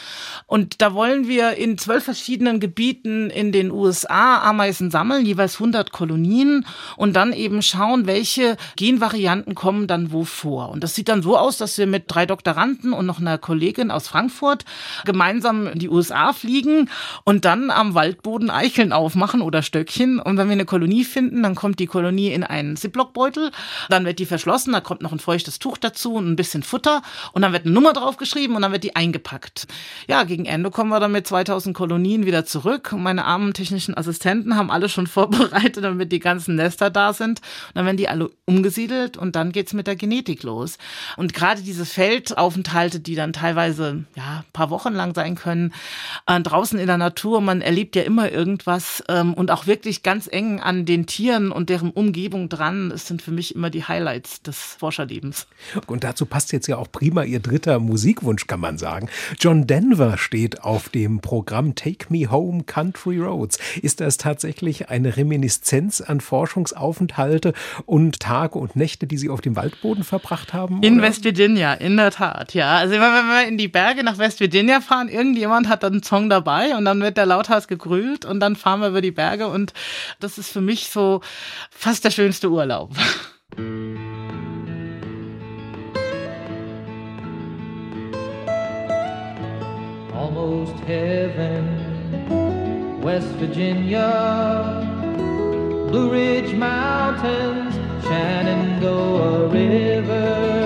Und da wollen wir in zwölf verschiedenen Gebieten in den USA Ameisen sammeln, jeweils 100 Kolonien und dann eben schauen, welche Genvarianten kommen dann wo vor. Und das sieht dann so aus, aus, dass wir mit drei Doktoranden und noch einer Kollegin aus Frankfurt gemeinsam in die USA fliegen und dann am Waldboden Eicheln aufmachen oder Stöckchen. Und wenn wir eine Kolonie finden, dann kommt die Kolonie in einen Ziplockbeutel, dann wird die verschlossen, da kommt noch ein feuchtes Tuch dazu und ein bisschen Futter und dann wird eine Nummer draufgeschrieben und dann wird die eingepackt. Ja, gegen Ende kommen wir dann mit 2000 Kolonien wieder zurück. Meine armen technischen Assistenten haben alle schon [laughs] vorbereitet, damit die ganzen Nester da sind. Und dann werden die alle umgesiedelt und dann geht's mit der Genetik los. Und gerade diese Feldaufenthalte, die dann teilweise ja paar Wochen lang sein können, äh, draußen in der Natur, man erlebt ja immer irgendwas ähm, und auch wirklich ganz eng an den Tieren und deren Umgebung dran, das sind für mich immer die Highlights des Forscherlebens. Und dazu passt jetzt ja auch prima Ihr dritter Musikwunsch, kann man sagen. John Denver steht auf dem Programm Take Me Home Country Roads. Ist das tatsächlich eine Reminiszenz an Forschungsaufenthalte und Tage und Nächte, die Sie auf dem Waldboden verbracht haben? West Virginia, in der Tat, ja. Also wenn wir in die Berge nach West Virginia fahren, irgendjemand hat dann einen Song dabei und dann wird der lauthals gegrült und dann fahren wir über die Berge und das ist für mich so fast der schönste Urlaub. Almost heaven, West Virginia, Blue Ridge Mountains, Shenandoah River.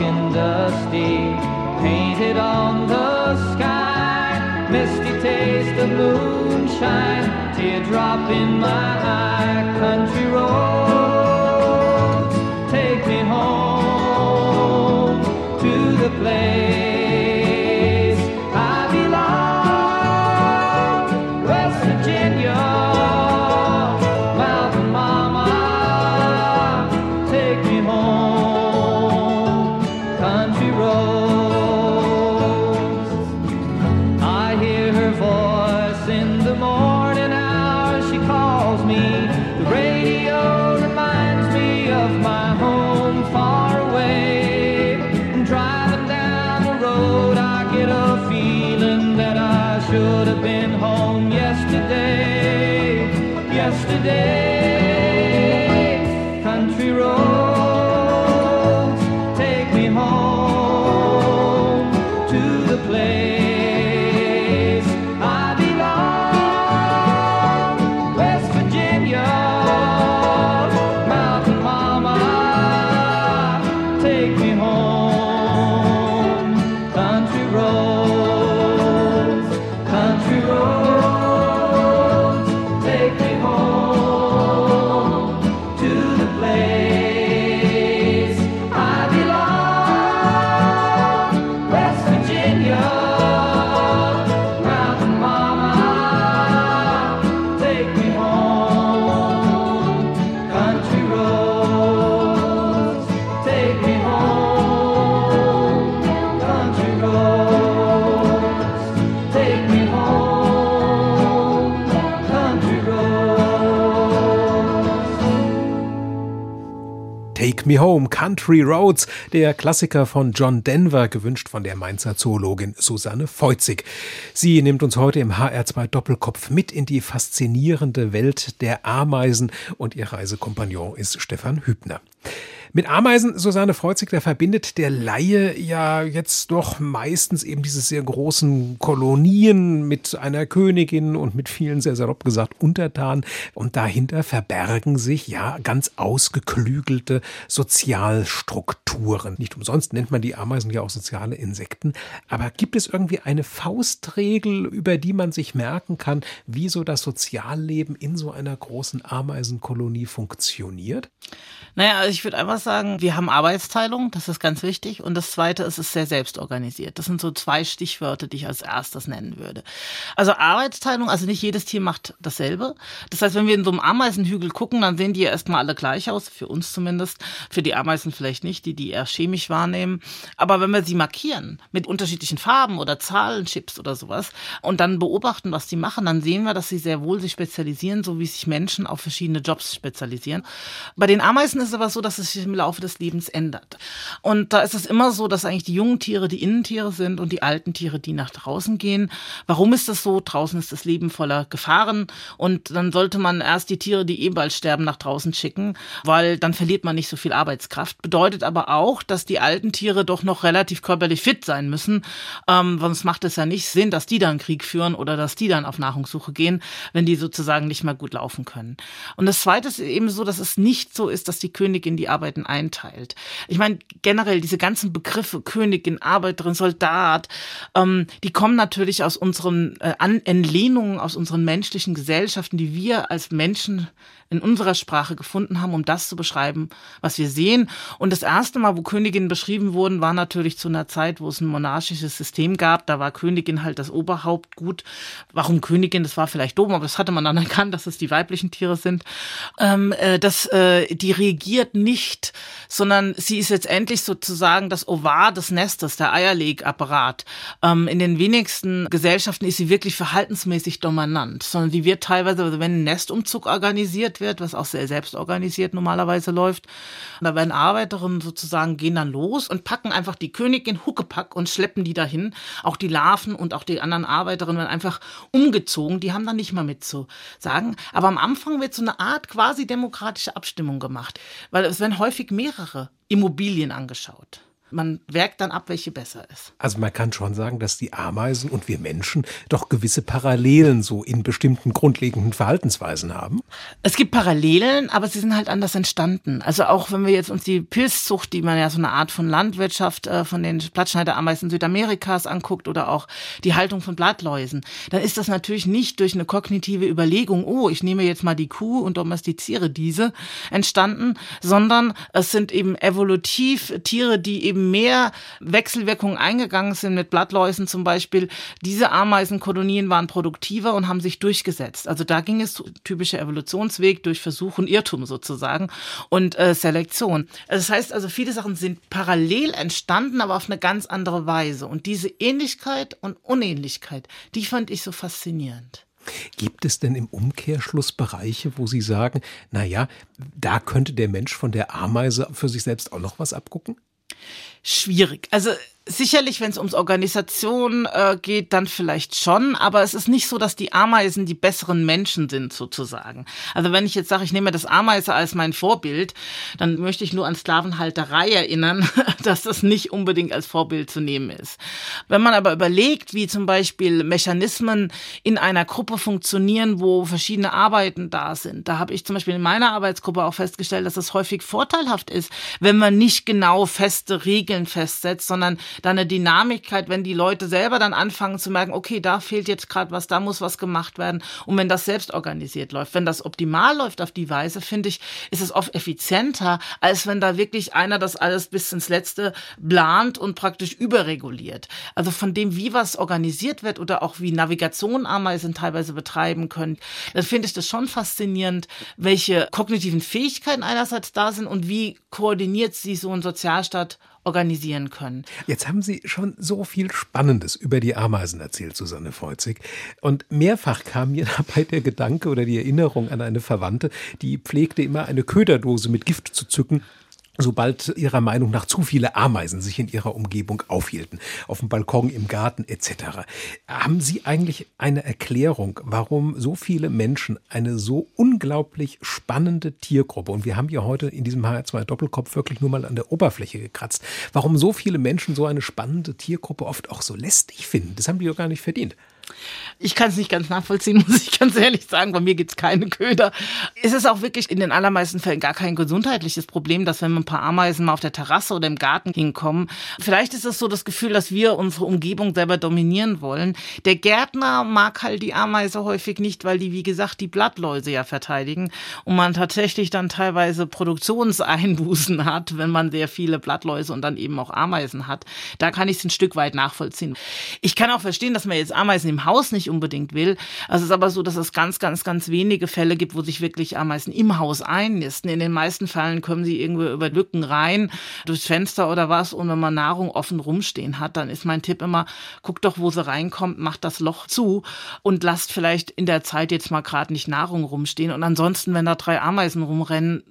and dusty, painted on the sky, misty taste of moonshine, teardrop in my eye, country roads, Take Me Home, Country Roads, der Klassiker von John Denver, gewünscht von der Mainzer Zoologin Susanne Feuzig. Sie nimmt uns heute im HR2 Doppelkopf mit in die faszinierende Welt der Ameisen und ihr Reisekompagnon ist Stefan Hübner. Mit Ameisen, Susanne Freuzig, da verbindet der Laie ja jetzt doch meistens eben diese sehr großen Kolonien mit einer Königin und mit vielen, sehr salopp gesagt, Untertanen. Und dahinter verbergen sich ja ganz ausgeklügelte Sozialstrukturen. Nicht umsonst nennt man die Ameisen ja auch soziale Insekten. Aber gibt es irgendwie eine Faustregel, über die man sich merken kann, wie so das Sozialleben in so einer großen Ameisenkolonie funktioniert? Naja, also ich würde einfach sagen, wir haben Arbeitsteilung, das ist ganz wichtig. Und das Zweite ist, es ist sehr selbstorganisiert. Das sind so zwei Stichwörter, die ich als erstes nennen würde. Also Arbeitsteilung, also nicht jedes Tier macht dasselbe. Das heißt, wenn wir in so einem Ameisenhügel gucken, dann sehen die ja erstmal alle gleich aus, für uns zumindest. Für die Ameisen vielleicht nicht, die die eher chemisch wahrnehmen. Aber wenn wir sie markieren mit unterschiedlichen Farben oder Zahlenchips oder sowas und dann beobachten, was die machen, dann sehen wir, dass sie sehr wohl sich spezialisieren, so wie sich Menschen auf verschiedene Jobs spezialisieren. Bei den Ameisen ist aber so, dass es sich im Laufe des Lebens ändert. Und da ist es immer so, dass eigentlich die jungen Tiere die Innentiere sind und die alten Tiere die nach draußen gehen. Warum ist das so? Draußen ist das Leben voller Gefahren und dann sollte man erst die Tiere, die eh bald sterben, nach draußen schicken, weil dann verliert man nicht so viel Arbeitskraft. Bedeutet aber auch, dass die alten Tiere doch noch relativ körperlich fit sein müssen, ähm, sonst macht es ja nicht Sinn, dass die dann Krieg führen oder dass die dann auf Nahrungssuche gehen, wenn die sozusagen nicht mehr gut laufen können. Und das Zweite ist eben so, dass es nicht so ist, dass die Königin die Arbeiten einteilt. Ich meine, generell diese ganzen Begriffe, Königin, Arbeiterin, Soldat, ähm, die kommen natürlich aus unseren äh, Entlehnungen, aus unseren menschlichen Gesellschaften, die wir als Menschen in unserer Sprache gefunden haben, um das zu beschreiben, was wir sehen. Und das erste Mal, wo Königinnen beschrieben wurden, war natürlich zu einer Zeit, wo es ein monarchisches System gab. Da war Königin halt das Oberhaupt gut. Warum Königin? Das war vielleicht dumm, aber das hatte man dann erkannt, dass es die weiblichen Tiere sind. Ähm, äh, dass äh, die regiert nicht, sondern sie ist jetzt endlich sozusagen das Ovar des Nestes, der Eierlegapparat. Ähm, in den wenigsten Gesellschaften ist sie wirklich verhaltensmäßig dominant, sondern die wird teilweise, also wenn ein Nestumzug organisiert wird, was auch sehr selbstorganisiert normalerweise läuft. Da werden Arbeiterinnen sozusagen gehen dann los und packen einfach die Königin Huckepack und schleppen die dahin. Auch die Larven und auch die anderen Arbeiterinnen werden einfach umgezogen. Die haben dann nicht mal mit zu sagen. Aber am Anfang wird so eine Art quasi demokratische Abstimmung gemacht, weil es werden häufig mehrere Immobilien angeschaut man wägt dann ab, welche besser ist. Also man kann schon sagen, dass die Ameisen und wir Menschen doch gewisse Parallelen so in bestimmten grundlegenden Verhaltensweisen haben. Es gibt Parallelen, aber sie sind halt anders entstanden. Also auch wenn wir jetzt uns die Pilzzucht, die man ja so eine Art von Landwirtschaft äh, von den Blattschneiderameisen Südamerikas anguckt oder auch die Haltung von Blattläusen, dann ist das natürlich nicht durch eine kognitive Überlegung, oh, ich nehme jetzt mal die Kuh und domestiziere diese, entstanden, sondern es sind eben evolutiv Tiere, die eben mehr Wechselwirkungen eingegangen sind mit Blattläusen zum Beispiel. Diese Ameisenkolonien waren produktiver und haben sich durchgesetzt. Also da ging es typischer Evolutionsweg durch Versuch und Irrtum sozusagen und äh, Selektion. Das heißt also, viele Sachen sind parallel entstanden, aber auf eine ganz andere Weise. Und diese Ähnlichkeit und Unähnlichkeit, die fand ich so faszinierend. Gibt es denn im Umkehrschluss Bereiche, wo Sie sagen, na ja, da könnte der Mensch von der Ameise für sich selbst auch noch was abgucken? Schwierig. Also Sicherlich, wenn es ums Organisation äh, geht, dann vielleicht schon, aber es ist nicht so, dass die Ameisen die besseren Menschen sind, sozusagen. Also wenn ich jetzt sage, ich nehme das Ameise als mein Vorbild, dann möchte ich nur an Sklavenhalterei erinnern, [laughs] dass das nicht unbedingt als Vorbild zu nehmen ist. Wenn man aber überlegt, wie zum Beispiel Mechanismen in einer Gruppe funktionieren, wo verschiedene Arbeiten da sind, da habe ich zum Beispiel in meiner Arbeitsgruppe auch festgestellt, dass es häufig vorteilhaft ist, wenn man nicht genau feste Regeln festsetzt, sondern dann eine Dynamikkeit, wenn die Leute selber dann anfangen zu merken, okay, da fehlt jetzt gerade was, da muss was gemacht werden. Und wenn das selbst organisiert läuft, wenn das optimal läuft auf die Weise, finde ich, ist es oft effizienter, als wenn da wirklich einer das alles bis ins Letzte plant und praktisch überreguliert. Also von dem, wie was organisiert wird oder auch wie Navigation Ameisen teilweise betreiben können, dann finde ich das schon faszinierend, welche kognitiven Fähigkeiten einerseits da sind und wie koordiniert sie so ein Sozialstaat organisieren können. Jetzt haben Sie schon so viel Spannendes über die Ameisen erzählt, Susanne Feuzig. Und mehrfach kam mir [laughs] dabei der Gedanke oder die Erinnerung an eine Verwandte, die pflegte immer eine Köderdose mit Gift zu zücken sobald ihrer Meinung nach zu viele Ameisen sich in ihrer Umgebung aufhielten, auf dem Balkon, im Garten etc. Haben Sie eigentlich eine Erklärung, warum so viele Menschen eine so unglaublich spannende Tiergruppe, und wir haben ja heute in diesem HR2 Doppelkopf wirklich nur mal an der Oberfläche gekratzt, warum so viele Menschen so eine spannende Tiergruppe oft auch so lästig finden? Das haben die doch gar nicht verdient. Ich kann es nicht ganz nachvollziehen, [laughs] muss ich ganz ehrlich sagen. Bei mir gibt's keine Köder. Es ist auch wirklich in den allermeisten Fällen gar kein gesundheitliches Problem, dass wenn ein paar Ameisen mal auf der Terrasse oder im Garten hinkommen. Vielleicht ist es so das Gefühl, dass wir unsere Umgebung selber dominieren wollen. Der Gärtner mag halt die Ameise häufig nicht, weil die, wie gesagt, die Blattläuse ja verteidigen und man tatsächlich dann teilweise Produktionseinbußen [laughs] hat, wenn man sehr viele Blattläuse und dann eben auch Ameisen hat. Da kann ich es ein Stück weit nachvollziehen. Ich kann auch verstehen, dass man jetzt Ameisen im Haus nicht unbedingt will. Also es ist aber so, dass es ganz, ganz, ganz wenige Fälle gibt, wo sich wirklich Ameisen im Haus einnisten. In den meisten Fällen kommen sie irgendwo über Lücken rein, durchs Fenster oder was. Und wenn man Nahrung offen rumstehen hat, dann ist mein Tipp immer, guckt doch, wo sie reinkommt, macht das Loch zu und lasst vielleicht in der Zeit jetzt mal gerade nicht Nahrung rumstehen. Und ansonsten, wenn da drei Ameisen rumrennen,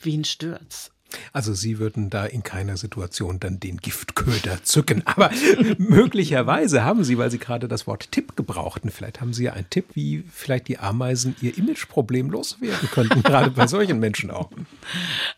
wen stört's? Also Sie würden da in keiner Situation dann den Giftköder zücken. Aber [laughs] möglicherweise haben Sie, weil Sie gerade das Wort Tipp gebrauchten, vielleicht haben Sie ja einen Tipp, wie vielleicht die Ameisen ihr Imageproblem loswerden könnten, [laughs] gerade bei solchen Menschen auch.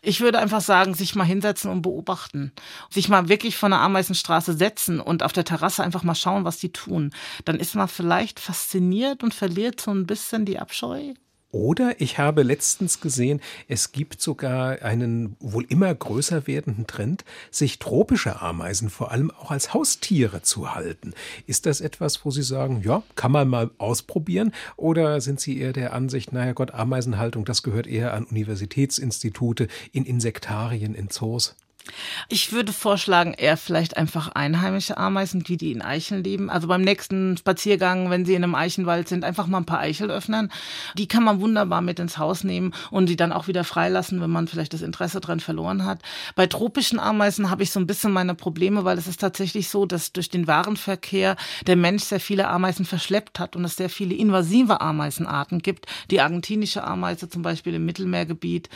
Ich würde einfach sagen, sich mal hinsetzen und beobachten. Sich mal wirklich von der Ameisenstraße setzen und auf der Terrasse einfach mal schauen, was die tun. Dann ist man vielleicht fasziniert und verliert so ein bisschen die Abscheu. Oder ich habe letztens gesehen, es gibt sogar einen wohl immer größer werdenden Trend, sich tropische Ameisen vor allem auch als Haustiere zu halten. Ist das etwas, wo Sie sagen, ja, kann man mal ausprobieren? Oder sind Sie eher der Ansicht, naja Gott, Ameisenhaltung, das gehört eher an Universitätsinstitute, in Insektarien, in Zoos? Ich würde vorschlagen, eher vielleicht einfach einheimische Ameisen, die, die in Eicheln leben. Also beim nächsten Spaziergang, wenn sie in einem Eichenwald sind, einfach mal ein paar Eichel öffnen. Die kann man wunderbar mit ins Haus nehmen und die dann auch wieder freilassen, wenn man vielleicht das Interesse dran verloren hat. Bei tropischen Ameisen habe ich so ein bisschen meine Probleme, weil es ist tatsächlich so, dass durch den Warenverkehr der Mensch sehr viele Ameisen verschleppt hat und es sehr viele invasive Ameisenarten gibt. Die argentinische Ameise zum Beispiel im Mittelmeergebiet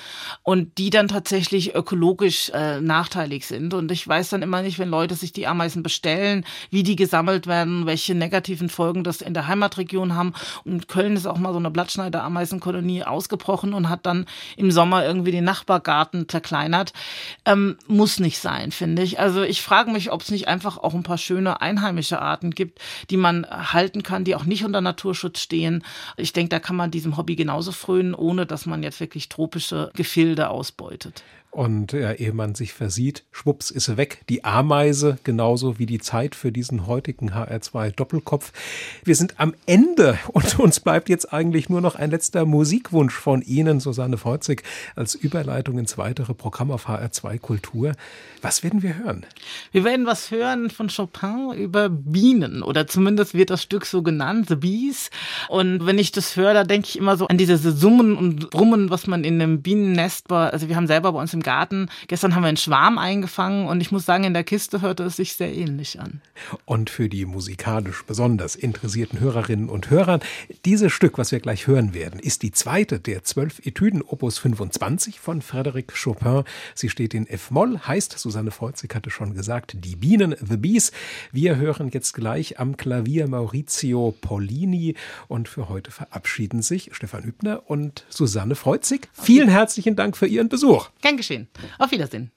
und die dann tatsächlich ökologisch äh, nach nachteilig sind. Und ich weiß dann immer nicht, wenn Leute sich die Ameisen bestellen, wie die gesammelt werden, welche negativen Folgen das in der Heimatregion haben. Und Köln ist auch mal so eine Blattschneider-Ameisenkolonie ausgebrochen und hat dann im Sommer irgendwie den Nachbargarten zerkleinert. Ähm, muss nicht sein, finde ich. Also ich frage mich, ob es nicht einfach auch ein paar schöne einheimische Arten gibt, die man halten kann, die auch nicht unter Naturschutz stehen. Ich denke, da kann man diesem Hobby genauso frönen, ohne dass man jetzt wirklich tropische Gefilde ausbeutet. Und ja, ehe man sich versieht, schwupps ist weg. Die Ameise, genauso wie die Zeit für diesen heutigen HR2 Doppelkopf. Wir sind am Ende und [laughs] uns bleibt jetzt eigentlich nur noch ein letzter Musikwunsch von Ihnen, Susanne Feuzig, als Überleitung ins weitere Programm auf HR2 Kultur. Was werden wir hören? Wir werden was hören von Chopin über Bienen oder zumindest wird das Stück so genannt, The Bees. Und wenn ich das höre, da denke ich immer so an diese Summen und Brummen, was man in einem Bienennest war. Also wir haben selber bei uns im Garten. Gestern haben wir einen Schwarm eingefangen und ich muss sagen, in der Kiste hörte es sich sehr ähnlich an. Und für die musikalisch besonders interessierten Hörerinnen und Hörer, dieses Stück, was wir gleich hören werden, ist die zweite der zwölf Etüden Opus 25 von Frédéric Chopin. Sie steht in F-Moll, heißt, Susanne Feuzig hatte schon gesagt, die Bienen, The Bees. Wir hören jetzt gleich am Klavier Maurizio Pollini und für heute verabschieden sich Stefan Hübner und Susanne Freuzig. Vielen herzlichen Dank für Ihren Besuch. Gern geschehen. Auf Wiedersehen.